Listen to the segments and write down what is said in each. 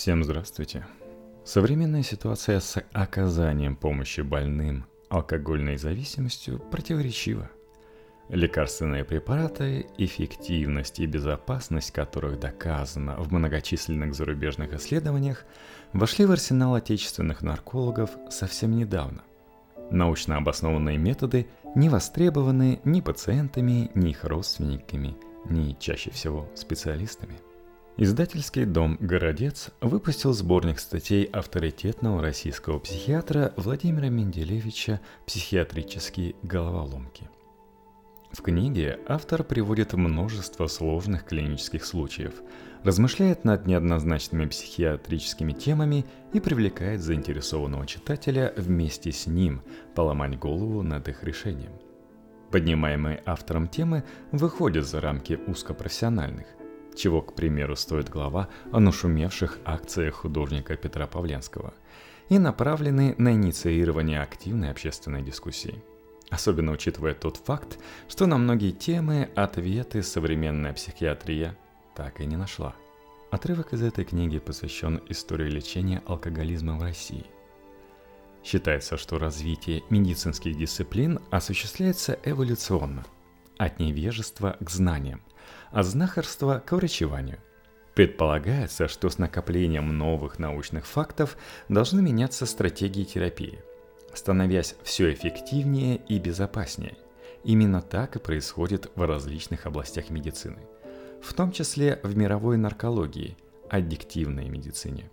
Всем здравствуйте. Современная ситуация с оказанием помощи больным алкогольной зависимостью противоречива. Лекарственные препараты, эффективность и безопасность которых доказана в многочисленных зарубежных исследованиях, вошли в арсенал отечественных наркологов совсем недавно. Научно обоснованные методы не востребованы ни пациентами, ни их родственниками, ни чаще всего специалистами – Издательский дом «Городец» выпустил сборник статей авторитетного российского психиатра Владимира Менделевича «Психиатрические головоломки». В книге автор приводит множество сложных клинических случаев, размышляет над неоднозначными психиатрическими темами и привлекает заинтересованного читателя вместе с ним поломать голову над их решением. Поднимаемые автором темы выходят за рамки узкопрофессиональных, чего, к примеру, стоит глава о нашумевших акциях художника Петра Павленского, и направлены на инициирование активной общественной дискуссии. Особенно учитывая тот факт, что на многие темы ответы современная психиатрия так и не нашла. Отрывок из этой книги посвящен истории лечения алкоголизма в России. Считается, что развитие медицинских дисциплин осуществляется эволюционно, от невежества к знаниям, от знахарства к врачеванию. Предполагается, что с накоплением новых научных фактов должны меняться стратегии терапии, становясь все эффективнее и безопаснее. Именно так и происходит в различных областях медицины, в том числе в мировой наркологии, аддиктивной медицине.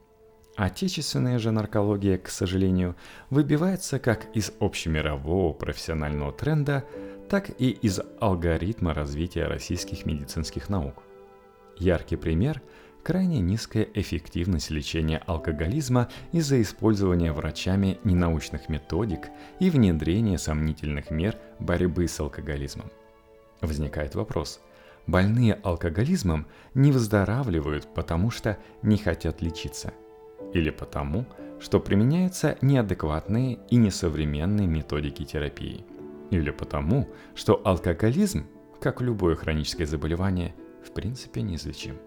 Отечественная же наркология, к сожалению, выбивается как из общемирового профессионального тренда – так и из алгоритма развития российских медицинских наук. Яркий пример – крайне низкая эффективность лечения алкоголизма из-за использования врачами ненаучных методик и внедрения сомнительных мер борьбы с алкоголизмом. Возникает вопрос – больные алкоголизмом не выздоравливают, потому что не хотят лечиться? Или потому, что применяются неадекватные и несовременные методики терапии – или потому, что алкоголизм, как любое хроническое заболевание, в принципе неизлечим.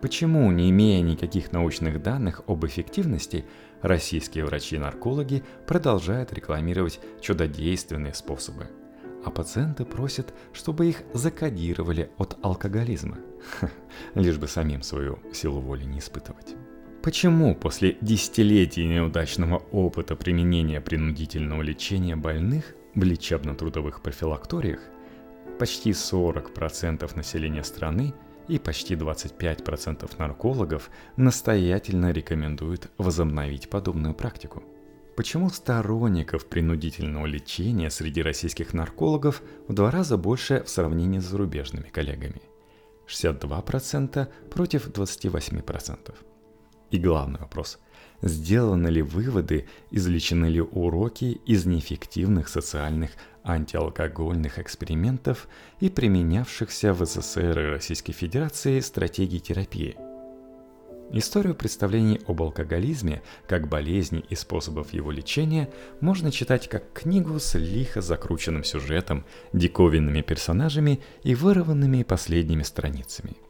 Почему, не имея никаких научных данных об эффективности, российские врачи-наркологи продолжают рекламировать чудодейственные способы, а пациенты просят, чтобы их закодировали от алкоголизма, лишь бы самим свою силу воли не испытывать. Почему после десятилетий неудачного опыта применения принудительного лечения больных в лечебно-трудовых профилакториях почти 40% населения страны и почти 25% наркологов настоятельно рекомендуют возобновить подобную практику. Почему сторонников принудительного лечения среди российских наркологов в два раза больше в сравнении с зарубежными коллегами? 62% против 28%. И главный вопрос – Сделаны ли выводы, извлечены ли уроки из неэффективных социальных антиалкогольных экспериментов и применявшихся в СССР и Российской Федерации стратегий терапии? Историю представлений об алкоголизме как болезни и способов его лечения можно читать как книгу с лихо закрученным сюжетом, диковинными персонажами и вырванными последними страницами –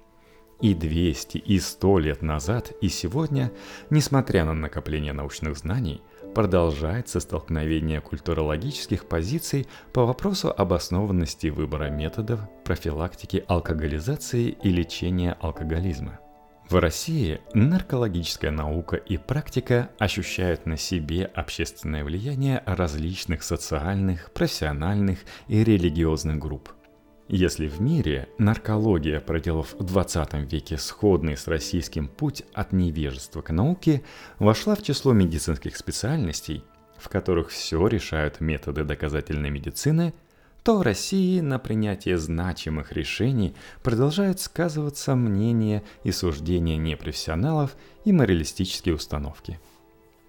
и 200, и 100 лет назад, и сегодня, несмотря на накопление научных знаний, продолжается столкновение культурологических позиций по вопросу обоснованности выбора методов профилактики алкоголизации и лечения алкоголизма. В России наркологическая наука и практика ощущают на себе общественное влияние различных социальных, профессиональных и религиозных групп – если в мире наркология, проделав в 20 веке сходный с российским путь от невежества к науке, вошла в число медицинских специальностей, в которых все решают методы доказательной медицины, то в России на принятие значимых решений продолжают сказываться мнения и суждения непрофессионалов и моралистические установки.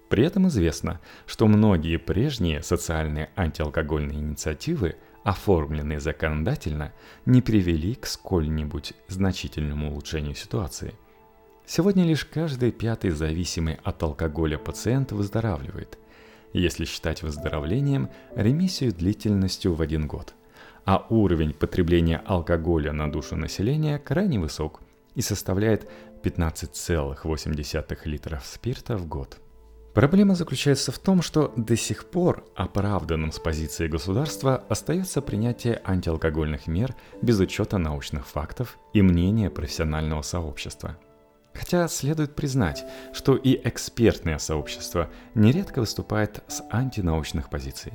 При этом известно, что многие прежние социальные антиалкогольные инициативы – оформленные законодательно, не привели к сколь-нибудь значительному улучшению ситуации. Сегодня лишь каждый пятый зависимый от алкоголя пациент выздоравливает, если считать выздоровлением ремиссию длительностью в один год. А уровень потребления алкоголя на душу населения крайне высок и составляет 15,8 литров спирта в год. Проблема заключается в том, что до сих пор оправданным с позиции государства остается принятие антиалкогольных мер без учета научных фактов и мнения профессионального сообщества. Хотя следует признать, что и экспертное сообщество нередко выступает с антинаучных позиций.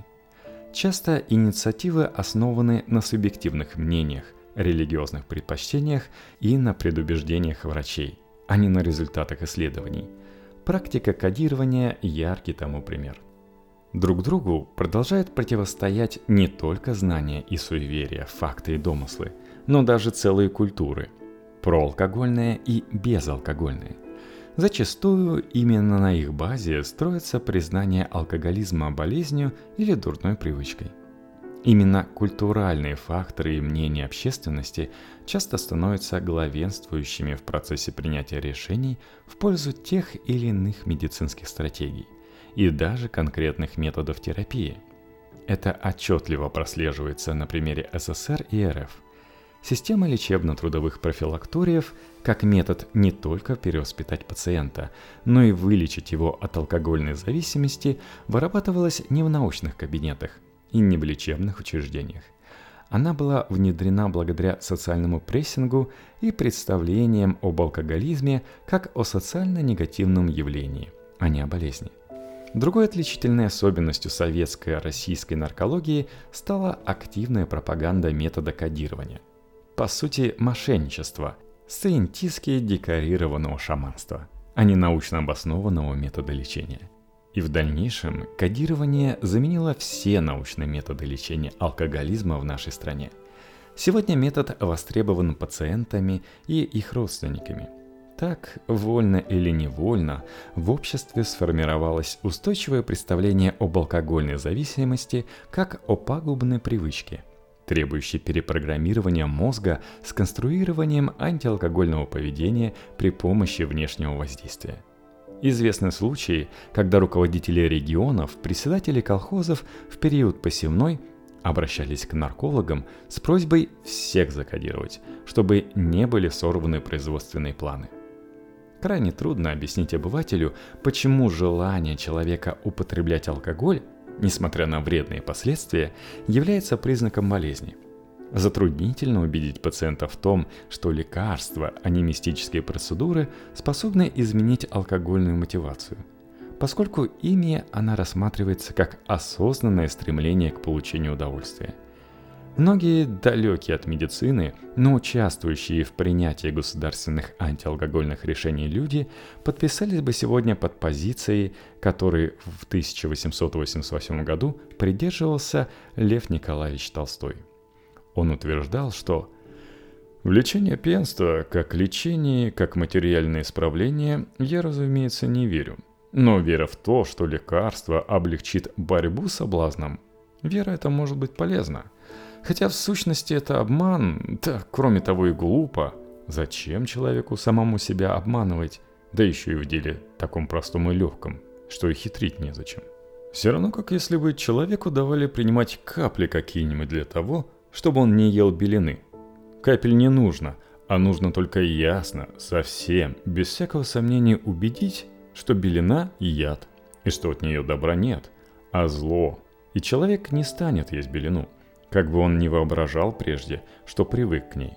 Часто инициативы основаны на субъективных мнениях, религиозных предпочтениях и на предубеждениях врачей, а не на результатах исследований. Практика кодирования – яркий тому пример. Друг другу продолжают противостоять не только знания и суеверия, факты и домыслы, но даже целые культуры – проалкогольные и безалкогольные. Зачастую именно на их базе строится признание алкоголизма болезнью или дурной привычкой. Именно культуральные факторы и мнения общественности часто становятся главенствующими в процессе принятия решений в пользу тех или иных медицинских стратегий и даже конкретных методов терапии. Это отчетливо прослеживается на примере СССР и РФ. Система лечебно-трудовых профилакториев как метод не только перевоспитать пациента, но и вылечить его от алкогольной зависимости вырабатывалась не в научных кабинетах – и не в лечебных учреждениях. Она была внедрена благодаря социальному прессингу и представлениям об алкоголизме как о социально негативном явлении, а не о болезни. Другой отличительной особенностью советской российской наркологии стала активная пропаганда метода кодирования. По сути, мошенничество, сциентистски декорированного шаманства, а не научно обоснованного метода лечения – и в дальнейшем кодирование заменило все научные методы лечения алкоголизма в нашей стране. Сегодня метод востребован пациентами и их родственниками. Так, вольно или невольно, в обществе сформировалось устойчивое представление об алкогольной зависимости как о пагубной привычке, требующей перепрограммирования мозга с конструированием антиалкогольного поведения при помощи внешнего воздействия – Известны случаи, когда руководители регионов, председатели колхозов в период посевной обращались к наркологам с просьбой всех закодировать, чтобы не были сорваны производственные планы. Крайне трудно объяснить обывателю, почему желание человека употреблять алкоголь, несмотря на вредные последствия, является признаком болезни – Затруднительно убедить пациента в том, что лекарства, а не мистические процедуры, способны изменить алкогольную мотивацию, поскольку ими она рассматривается как осознанное стремление к получению удовольствия. Многие далекие от медицины, но участвующие в принятии государственных антиалкогольных решений люди подписались бы сегодня под позицией, которой в 1888 году придерживался Лев Николаевич Толстой – он утверждал, что в лечение пьянства, как лечение, как материальное исправление, я, разумеется, не верю. Но вера в то, что лекарство облегчит борьбу с соблазном, вера это может быть полезна. Хотя в сущности это обман, да кроме того и глупо. Зачем человеку самому себя обманывать? Да еще и в деле таком простом и легком, что и хитрить незачем. Все равно, как если бы человеку давали принимать капли какие-нибудь для того, чтобы он не ел белины. Капель не нужно, а нужно только ясно, совсем, без всякого сомнения убедить, что белина – яд, и что от нее добра нет, а зло. И человек не станет есть белину, как бы он ни воображал прежде, что привык к ней.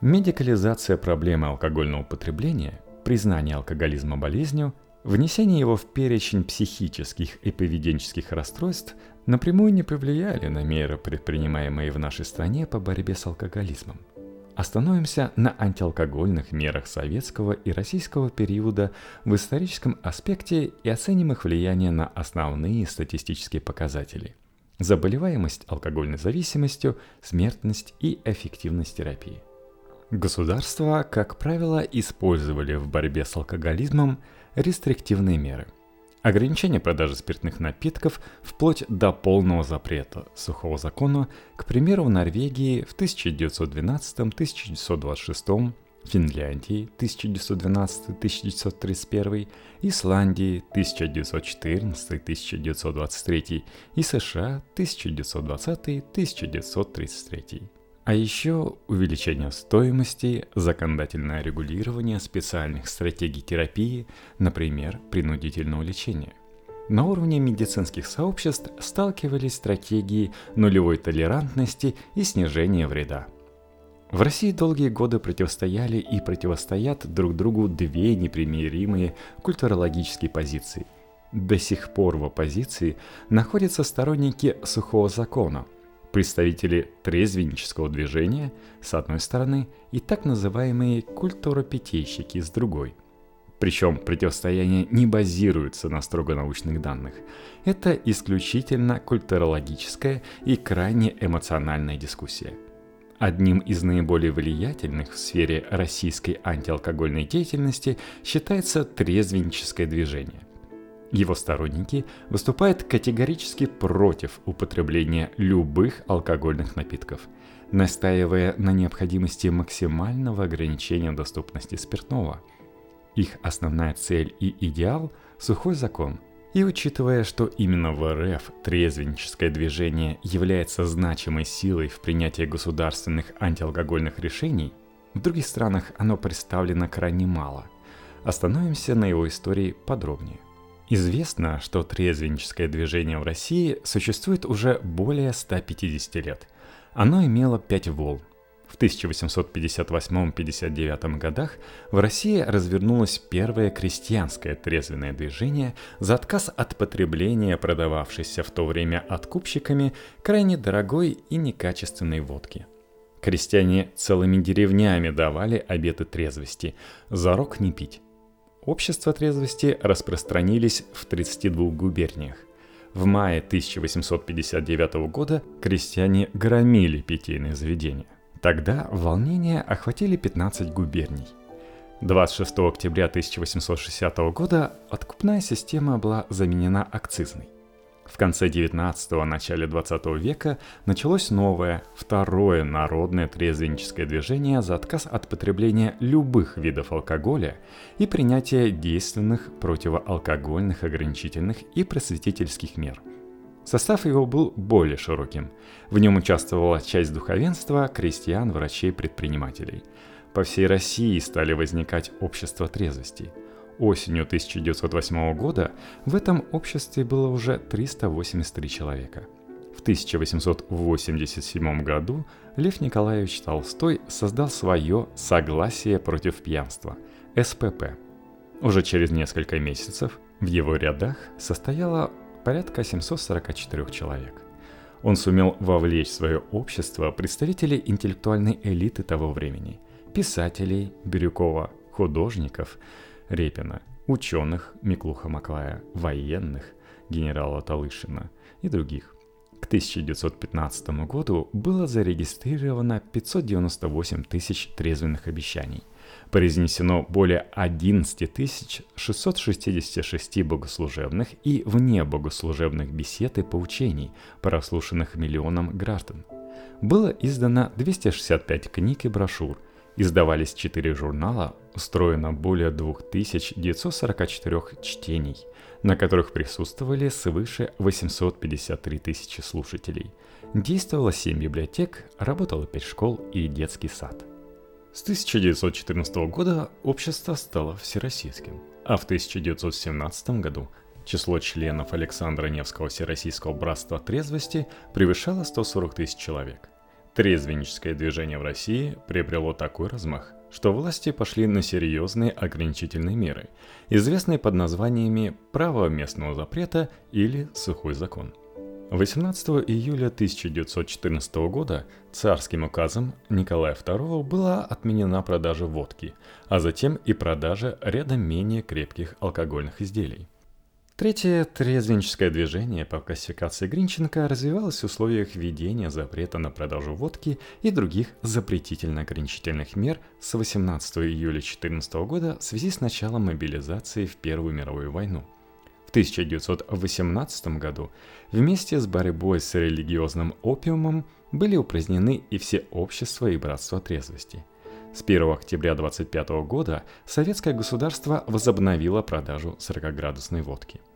Медикализация проблемы алкогольного потребления, признание алкоголизма болезнью, внесение его в перечень психических и поведенческих расстройств – напрямую не повлияли на меры, предпринимаемые в нашей стране по борьбе с алкоголизмом. Остановимся на антиалкогольных мерах советского и российского периода в историческом аспекте и оценим их влияние на основные статистические показатели – заболеваемость алкогольной зависимостью, смертность и эффективность терапии. Государства, как правило, использовали в борьбе с алкоголизмом рестриктивные меры – Ограничение продажи спиртных напитков вплоть до полного запрета сухого закона, к примеру, в Норвегии в 1912-1926, Финляндии 1912-1931, Исландии 1914-1923 и США 1920-1933. А еще увеличение стоимости, законодательное регулирование специальных стратегий терапии, например, принудительного лечения. На уровне медицинских сообществ сталкивались стратегии нулевой толерантности и снижения вреда. В России долгие годы противостояли и противостоят друг другу две непримиримые культурологические позиции. До сих пор в оппозиции находятся сторонники сухого закона – представители трезвеннического движения с одной стороны и так называемые культуропитейщики с другой. Причем противостояние не базируется на строго научных данных. Это исключительно культурологическая и крайне эмоциональная дискуссия. Одним из наиболее влиятельных в сфере российской антиалкогольной деятельности считается трезвенническое движение. Его сторонники выступают категорически против употребления любых алкогольных напитков, настаивая на необходимости максимального ограничения доступности спиртного. Их основная цель и идеал – сухой закон. И учитывая, что именно в РФ трезвенническое движение является значимой силой в принятии государственных антиалкогольных решений, в других странах оно представлено крайне мало. Остановимся на его истории подробнее. Известно, что трезвенническое движение в России существует уже более 150 лет. Оно имело пять волн. В 1858-59 годах в России развернулось первое крестьянское трезвенное движение за отказ от потребления продававшейся в то время откупщиками крайне дорогой и некачественной водки. Крестьяне целыми деревнями давали обеты трезвости, за рог не пить. Общества трезвости распространились в 32 губерниях. В мае 1859 года крестьяне громили питейные заведения. Тогда волнения охватили 15 губерний. 26 октября 1860 года откупная система была заменена акцизной. В конце 19-го, начале 20 века началось новое, второе народное трезвенническое движение за отказ от потребления любых видов алкоголя и принятие действенных противоалкогольных ограничительных и просветительских мер. Состав его был более широким. В нем участвовала часть духовенства, крестьян, врачей, предпринимателей. По всей России стали возникать общества трезвости – осенью 1908 года в этом обществе было уже 383 человека. В 1887 году Лев Николаевич Толстой создал свое «Согласие против пьянства» – СПП. Уже через несколько месяцев в его рядах состояло порядка 744 человек. Он сумел вовлечь в свое общество представителей интеллектуальной элиты того времени – писателей Бирюкова, художников – Репина, ученых Миклуха Маклая, военных генерала Талышина и других. К 1915 году было зарегистрировано 598 тысяч трезвенных обещаний. Произнесено более 11 666 богослужебных и внебогослужебных бесед и поучений, прослушанных миллионам граждан. Было издано 265 книг и брошюр – Издавались четыре журнала, устроено более 2944 чтений, на которых присутствовали свыше 853 тысячи слушателей. Действовало 7 библиотек, работало 5 школ и детский сад. С 1914 года общество стало всероссийским, а в 1917 году число членов Александра Невского Всероссийского братства трезвости превышало 140 тысяч человек. Трезвенническое движение в России приобрело такой размах, что власти пошли на серьезные ограничительные меры, известные под названиями «право местного запрета» или «сухой закон». 18 июля 1914 года царским указом Николая II была отменена продажа водки, а затем и продажа ряда менее крепких алкогольных изделий. Третье трезвенческое движение по классификации Гринченко развивалось в условиях введения запрета на продажу водки и других запретительно-ограничительных мер с 18 июля 2014 года в связи с началом мобилизации в Первую мировую войну. В 1918 году вместе с борьбой с религиозным опиумом были упразднены и все общества и братства трезвости. С 1 октября 1925 года советское государство возобновило продажу 40-градусной водки –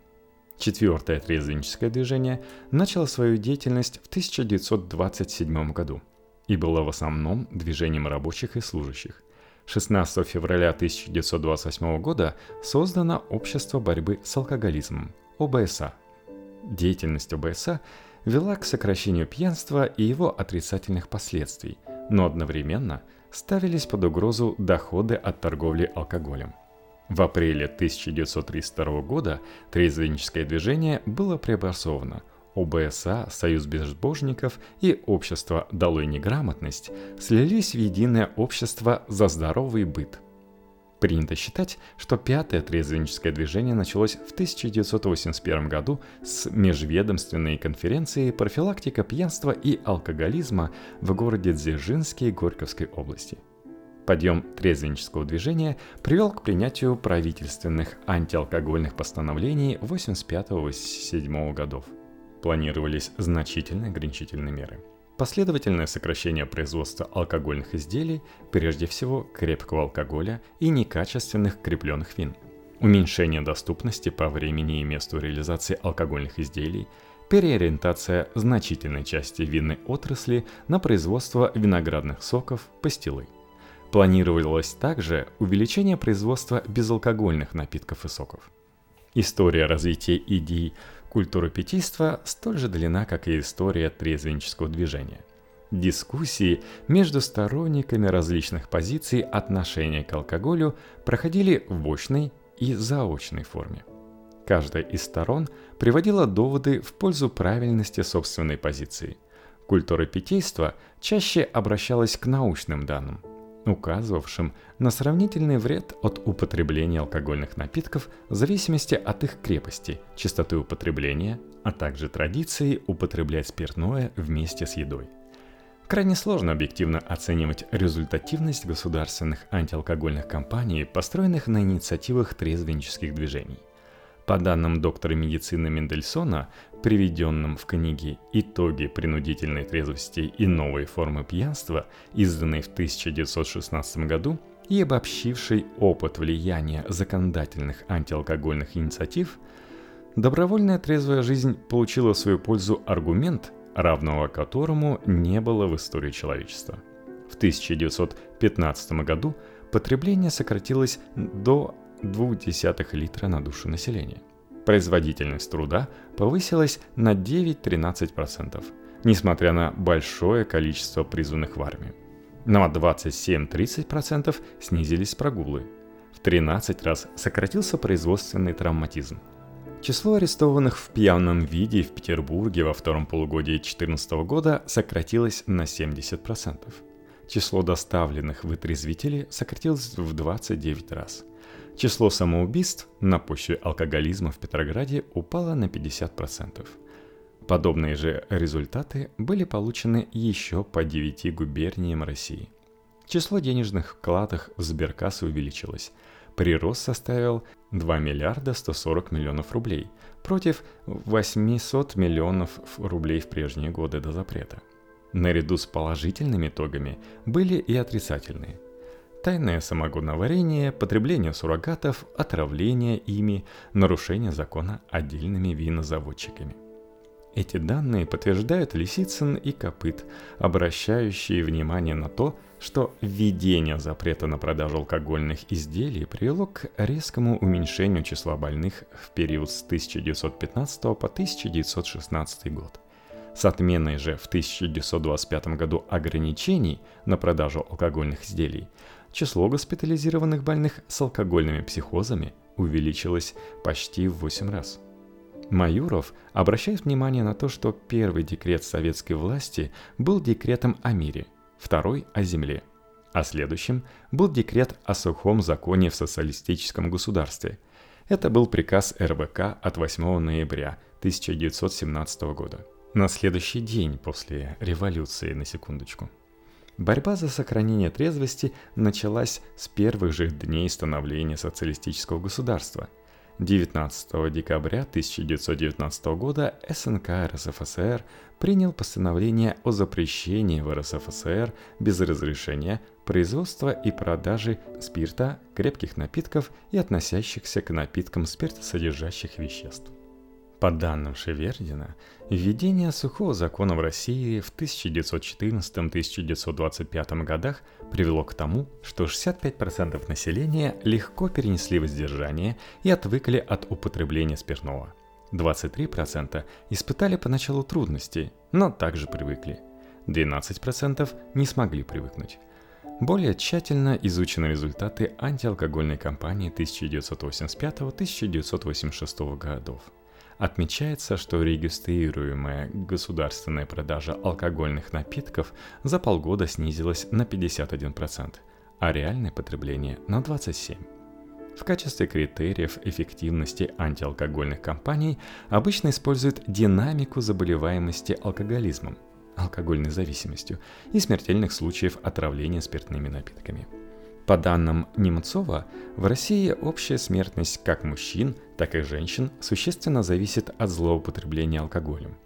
Четвертое трезвенческое движение начало свою деятельность в 1927 году. и была в основном движением рабочих и служащих. 16 февраля 1928 года создано Общество борьбы с алкоголизмом – ОБСА. Деятельность ОБСА вела к сокращению пьянства и его отрицательных последствий, но одновременно ставились под угрозу доходы от торговли алкоголем. В апреле 1932 года трезвенническое движение было преобразовано – ОБСА, Союз безбожников и Общество «Долой неграмотность» слились в единое общество за здоровый быт. Принято считать, что пятое трезвенническое движение началось в 1981 году с межведомственной конференции «Профилактика пьянства и алкоголизма» в городе Дзержинске Горьковской области. Подъем трезвеннического движения привел к принятию правительственных антиалкогольных постановлений 85-87 годов – планировались значительные ограничительные меры. Последовательное сокращение производства алкогольных изделий, прежде всего крепкого алкоголя и некачественных крепленных вин. Уменьшение доступности по времени и месту реализации алкогольных изделий, переориентация значительной части винной отрасли на производство виноградных соков, пастилы. Планировалось также увеличение производства безалкогольных напитков и соков. История развития идей Культура питейства столь же длина, как и история трезвенческого движения. Дискуссии между сторонниками различных позиций отношения к алкоголю проходили в очной и заочной форме. Каждая из сторон приводила доводы в пользу правильности собственной позиции. Культура питейства чаще обращалась к научным данным – указывавшим на сравнительный вред от употребления алкогольных напитков в зависимости от их крепости, частоты употребления, а также традиции употреблять спиртное вместе с едой. Крайне сложно объективно оценивать результативность государственных антиалкогольных кампаний, построенных на инициативах трезвенческих движений – по данным доктора медицины Мендельсона, приведенным в книге «Итоги принудительной трезвости и новые формы пьянства», изданной в 1916 году, и обобщивший опыт влияния законодательных антиалкогольных инициатив, добровольная трезвая жизнь получила в свою пользу аргумент, равного которому не было в истории человечества. В 1915 году потребление сократилось до 0,2 литра на душу населения. Производительность труда повысилась на 9-13%, несмотря на большое количество призванных в армию. На 27-30% снизились прогулы. В 13 раз сократился производственный травматизм. Число арестованных в пьяном виде в Петербурге во втором полугодии 2014 года сократилось на 70%. Число доставленных вытрезвителей сократилось в 29 раз – Число самоубийств на почве алкоголизма в Петрограде упало на 50%. Подобные же результаты были получены еще по 9 губерниям России. Число денежных вкладов в сберкассы увеличилось. Прирост составил 2 миллиарда 140 миллионов рублей против 800 миллионов рублей в прежние годы до запрета. Наряду с положительными итогами были и отрицательные тайное самогоноварение, потребление суррогатов, отравление ими, нарушение закона отдельными винозаводчиками. Эти данные подтверждают Лисицын и Копыт, обращающие внимание на то, что введение запрета на продажу алкогольных изделий привело к резкому уменьшению числа больных в период с 1915 по 1916 год. С отменой же в 1925 году ограничений на продажу алкогольных изделий число госпитализированных больных с алкогольными психозами увеличилось почти в 8 раз. Майоров обращает внимание на то, что первый декрет советской власти был декретом о мире, второй – о земле, а следующим был декрет о сухом законе в социалистическом государстве. Это был приказ РБК от 8 ноября 1917 года. На следующий день после революции, на секундочку. Борьба за сохранение трезвости началась с первых же дней становления социалистического государства. 19 декабря 1919 года СНК РСФСР принял постановление о запрещении в РСФСР без разрешения производства и продажи спирта, крепких напитков и относящихся к напиткам спиртосодержащих веществ. По данным Шевердина, введение сухого закона в России в 1914-1925 годах привело к тому, что 65% населения легко перенесли воздержание и отвыкли от употребления спиртного. 23% испытали поначалу трудности, но также привыкли. 12% не смогли привыкнуть. Более тщательно изучены результаты антиалкогольной кампании 1985-1986 годов – Отмечается, что регистрируемая государственная продажа алкогольных напитков за полгода снизилась на 51%, а реальное потребление на 27%. В качестве критериев эффективности антиалкогольных кампаний обычно используют динамику заболеваемости алкоголизмом, алкогольной зависимостью и смертельных случаев отравления спиртными напитками – по данным Немцова, в России общая смертность как мужчин, так и женщин существенно зависит от злоупотребления алкоголем.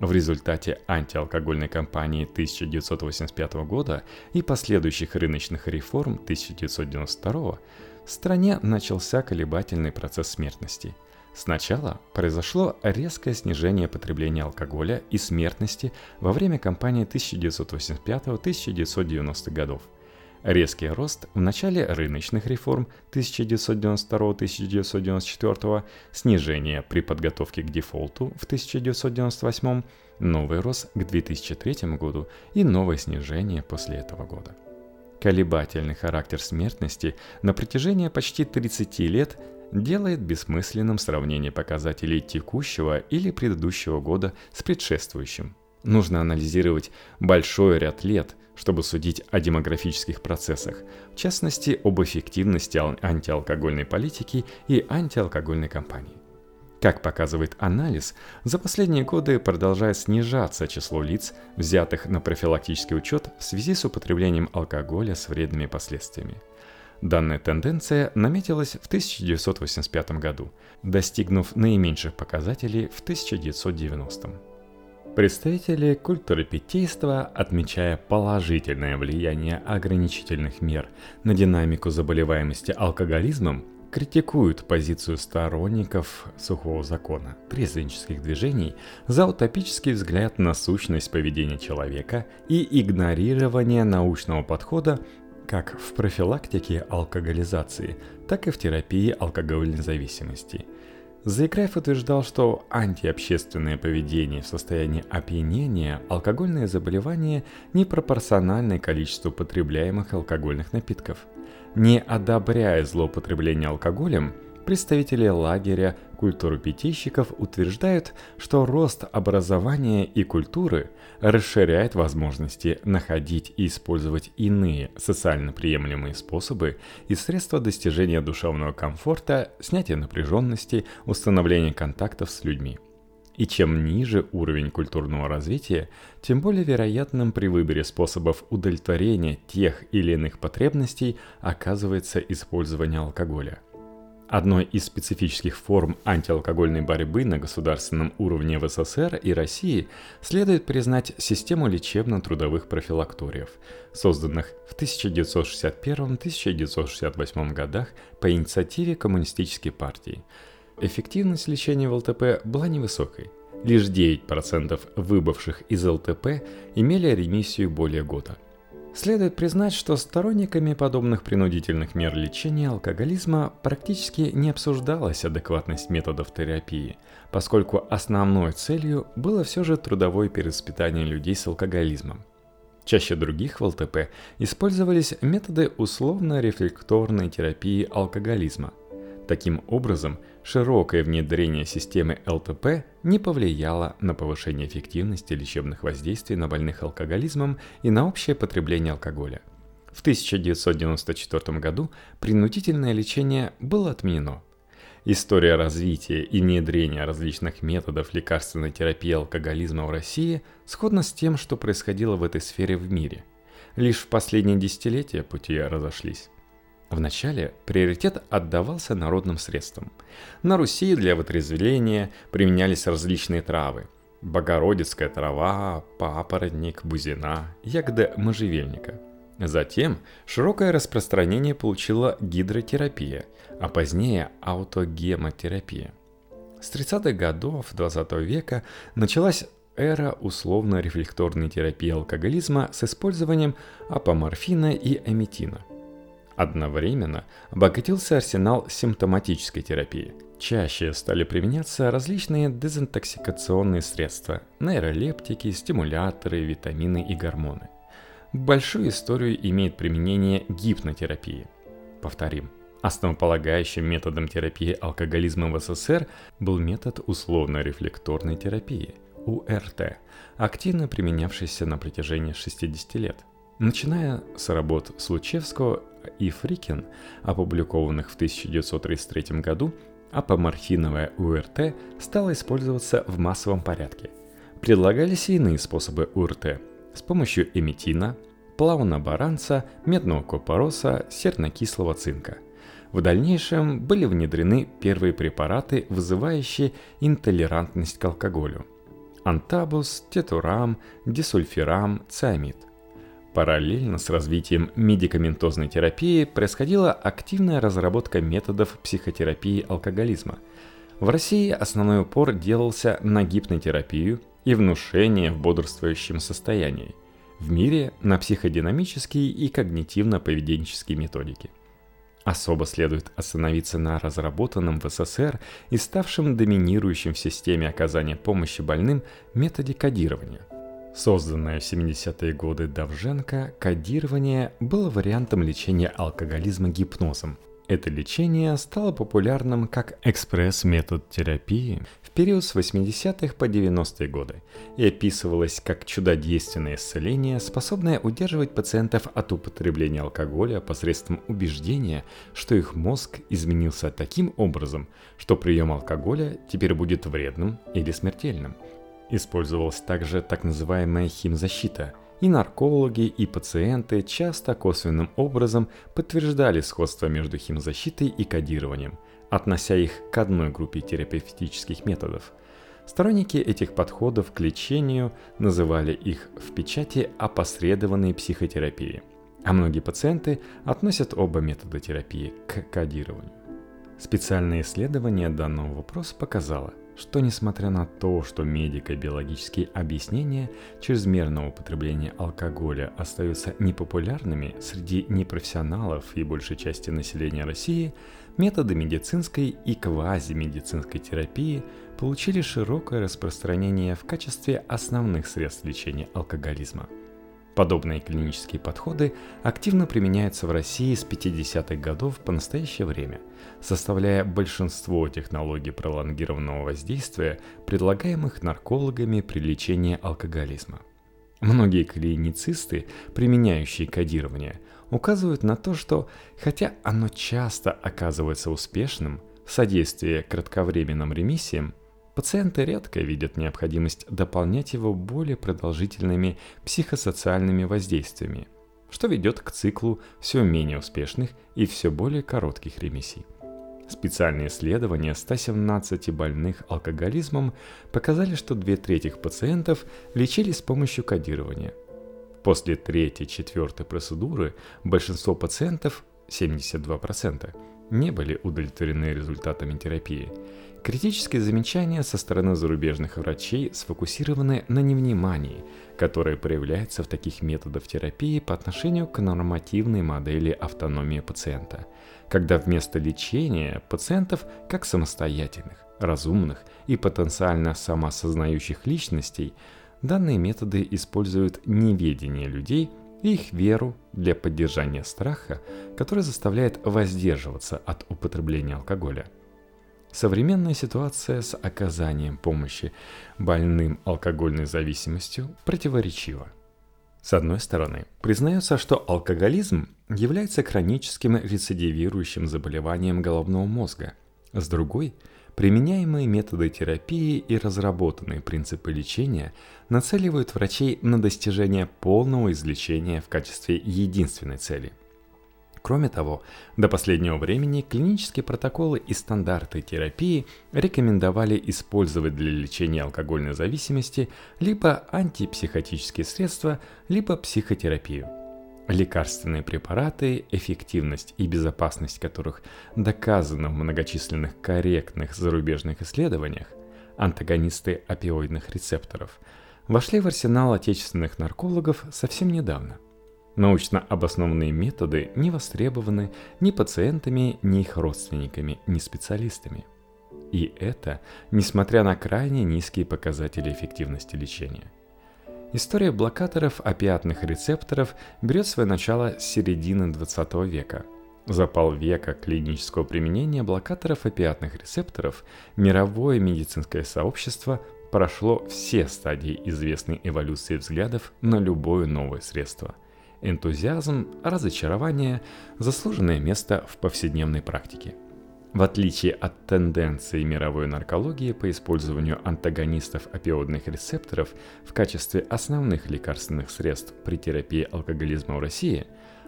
В результате антиалкогольной кампании 1985 года и последующих рыночных реформ 1992 в стране начался колебательный процесс смертности. Сначала произошло резкое снижение потребления алкоголя и смертности во время кампании 1985-1990 годов – Резкий рост в начале рыночных реформ 1992-1994, снижение при подготовке к дефолту в 1998, новый рост к 2003 году и новое снижение после этого года. Колебательный характер смертности на протяжении почти 30 лет делает бессмысленным сравнение показателей текущего или предыдущего года с предшествующим. Нужно анализировать большой ряд лет – чтобы судить о демографических процессах, в частности об эффективности антиалкогольной политики и антиалкогольной кампании. Как показывает анализ, за последние годы продолжает снижаться число лиц, взятых на профилактический учет в связи с употреблением алкоголя с вредными последствиями. Данная тенденция наметилась в 1985 году, достигнув наименьших показателей в 1990. Представители культуры питейства, отмечая положительное влияние ограничительных мер на динамику заболеваемости алкоголизмом, критикуют позицию сторонников сухого закона трезвеннических движений за утопический взгляд на сущность поведения человека и игнорирование научного подхода как в профилактике алкоголизации, так и в терапии алкогольной зависимости – Заикраев утверждал, что антиобщественное поведение в состоянии опьянения – алкогольное заболевание непропорциональное количеству потребляемых алкогольных напитков. Не одобряя злоупотребление алкоголем – Представители лагеря культуры питейщиков утверждают, что рост образования и культуры расширяет возможности находить и использовать иные социально приемлемые способы и средства достижения душевного комфорта, снятия напряженности, установления контактов с людьми. И чем ниже уровень культурного развития, тем более вероятным при выборе способов удовлетворения тех или иных потребностей оказывается использование алкоголя – Одной из специфических форм антиалкогольной борьбы на государственном уровне в СССР и России следует признать систему лечебно-трудовых профилакториев, созданных в 1961-1968 годах по инициативе Коммунистической партии. Эффективность лечения в ЛТП была невысокой. Лишь 9% выбывших из ЛТП имели ремиссию более года – Следует признать, что сторонниками подобных принудительных мер лечения алкоголизма практически не обсуждалась адекватность методов терапии, поскольку основной целью было все же трудовое перевоспитание людей с алкоголизмом. Чаще других в ЛТП использовались методы условно-рефлекторной терапии алкоголизма – Таким образом, широкое внедрение системы ЛТП не повлияло на повышение эффективности лечебных воздействий на больных алкоголизмом и на общее потребление алкоголя. В 1994 году принудительное лечение было отменено. История развития и внедрения различных методов лекарственной терапии алкоголизма в России сходна с тем, что происходило в этой сфере в мире. Лишь в последние десятилетия пути разошлись. Вначале приоритет отдавался народным средствам. На Руси для вытрезвления применялись различные травы. Богородицкая трава, папоротник, бузина, ягода можжевельника. Затем широкое распространение получила гидротерапия, а позднее аутогемотерапия. С 30-х годов 20 века началась эра условно-рефлекторной терапии алкоголизма с использованием апоморфина и эметина. Одновременно обогатился арсенал симптоматической терапии. Чаще стали применяться различные дезинтоксикационные средства, нейролептики, стимуляторы, витамины и гормоны. Большую историю имеет применение гипнотерапии. Повторим, Основополагающим методом терапии алкоголизма в СССР был метод условно-рефлекторной терапии – УРТ, активно применявшийся на протяжении 60 лет. Начиная с работ Случевского и Фрикин, опубликованных в 1933 году, апоморфиновая УРТ стала использоваться в массовом порядке. Предлагались и иные способы УРТ с помощью эметина, плавнобаранца, медного купороса, сернокислого цинка – в дальнейшем были внедрены первые препараты, вызывающие интолерантность к алкоголю. Антабус, тетурам, дисульфирам, циамид. Параллельно с развитием медикаментозной терапии происходила активная разработка методов психотерапии алкоголизма. В России основной упор делался на гипнотерапию и внушение в бодрствующем состоянии. В мире на психодинамические и когнитивно-поведенческие методики. Особо следует остановиться на разработанном в СССР и ставшем доминирующим в системе оказания помощи больным методе кодирования. Созданное в 70-е годы Давженко, кодирование было вариантом лечения алкоголизма гипнозом, это лечение стало популярным как экспресс-метод терапии в период с 80-х по 90-е годы и описывалось как чудодейственное исцеление, способное удерживать пациентов от употребления алкоголя посредством убеждения, что их мозг изменился таким образом, что прием алкоголя теперь будет вредным или смертельным. Использовалась также так называемая химзащита – и наркологи, и пациенты часто косвенным образом подтверждали сходство между химзащитой и кодированием, относя их к одной группе терапевтических методов. Сторонники этих подходов к лечению называли их в печати опосредованной психотерапией, а многие пациенты относят оба метода терапии к кодированию. Специальное исследование данного вопроса показало – что несмотря на то, что медико-биологические объяснения чрезмерного употребления алкоголя остаются непопулярными среди непрофессионалов и большей части населения России, методы медицинской и квазимедицинской терапии получили широкое распространение в качестве основных средств лечения алкоголизма – Подобные клинические подходы активно применяются в России с 50-х годов по настоящее время, составляя большинство технологий пролонгированного воздействия, предлагаемых наркологами при лечении алкоголизма. Многие клиницисты, применяющие кодирование, указывают на то, что хотя оно часто оказывается успешным в содействии кратковременным ремиссиям, Пациенты редко видят необходимость дополнять его более продолжительными психосоциальными воздействиями, что ведет к циклу все менее успешных и все более коротких ремиссий. Специальные исследования 117 больных алкоголизмом показали, что две трети пациентов лечились с помощью кодирования. После третьей-четвертой процедуры большинство пациентов, 72%, не были удовлетворены результатами терапии – Критические замечания со стороны зарубежных врачей сфокусированы на невнимании, которое проявляется в таких методах терапии по отношению к нормативной модели автономии пациента, когда вместо лечения пациентов как самостоятельных, разумных и потенциально самосознающих личностей данные методы используют неведение людей и их веру для поддержания страха, который заставляет воздерживаться от употребления алкоголя – Современная ситуация с оказанием помощи больным алкогольной зависимостью противоречива. С одной стороны, признается, что алкоголизм является хроническим рецидивирующим заболеванием головного мозга. С другой, применяемые методы терапии и разработанные принципы лечения нацеливают врачей на достижение полного излечения в качестве единственной цели – Кроме того, до последнего времени клинические протоколы и стандарты терапии рекомендовали использовать для лечения алкогольной зависимости либо антипсихотические средства, либо психотерапию. Лекарственные препараты, эффективность и безопасность которых доказана в многочисленных корректных зарубежных исследованиях, антагонисты опиоидных рецепторов, вошли в арсенал отечественных наркологов совсем недавно. Научно обоснованные методы не востребованы ни пациентами, ни их родственниками, ни специалистами. И это несмотря на крайне низкие показатели эффективности лечения – История блокаторов опиатных рецепторов берет свое начало с середины 20 века. За полвека клинического применения блокаторов опиатных рецепторов мировое медицинское сообщество прошло все стадии известной эволюции взглядов на любое новое средство. Энтузиазм, разочарование, заслуженное место в повседневной практике – в отличие от тенденции мировой наркологии по использованию антагонистов опиодных рецепторов в качестве основных лекарственных средств при терапии алкоголизма в России,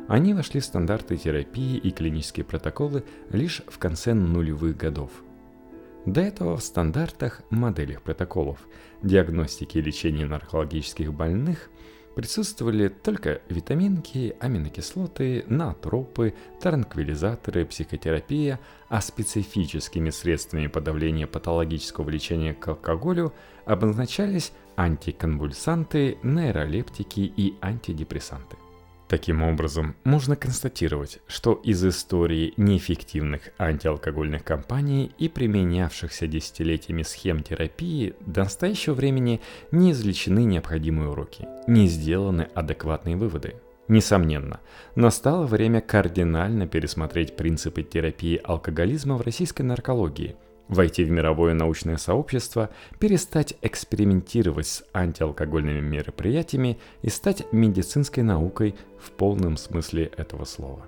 они вошли в стандарты терапии и клинические протоколы лишь в конце нулевых годов. До этого в стандартах, моделях протоколов, диагностики и лечения наркологических больных – Присутствовали только витаминки, аминокислоты, натропы, транквилизаторы, психотерапия, а специфическими средствами подавления патологического лечения к алкоголю обозначались антиконвульсанты, нейролептики и антидепрессанты. Таким образом, можно констатировать, что из истории неэффективных антиалкогольных кампаний и применявшихся десятилетиями схем терапии до настоящего времени не извлечены необходимые уроки, не сделаны адекватные выводы. Несомненно, настало время кардинально пересмотреть принципы терапии алкоголизма в российской наркологии – войти в мировое научное сообщество, перестать экспериментировать с антиалкогольными мероприятиями и стать медицинской наукой в полном смысле этого слова.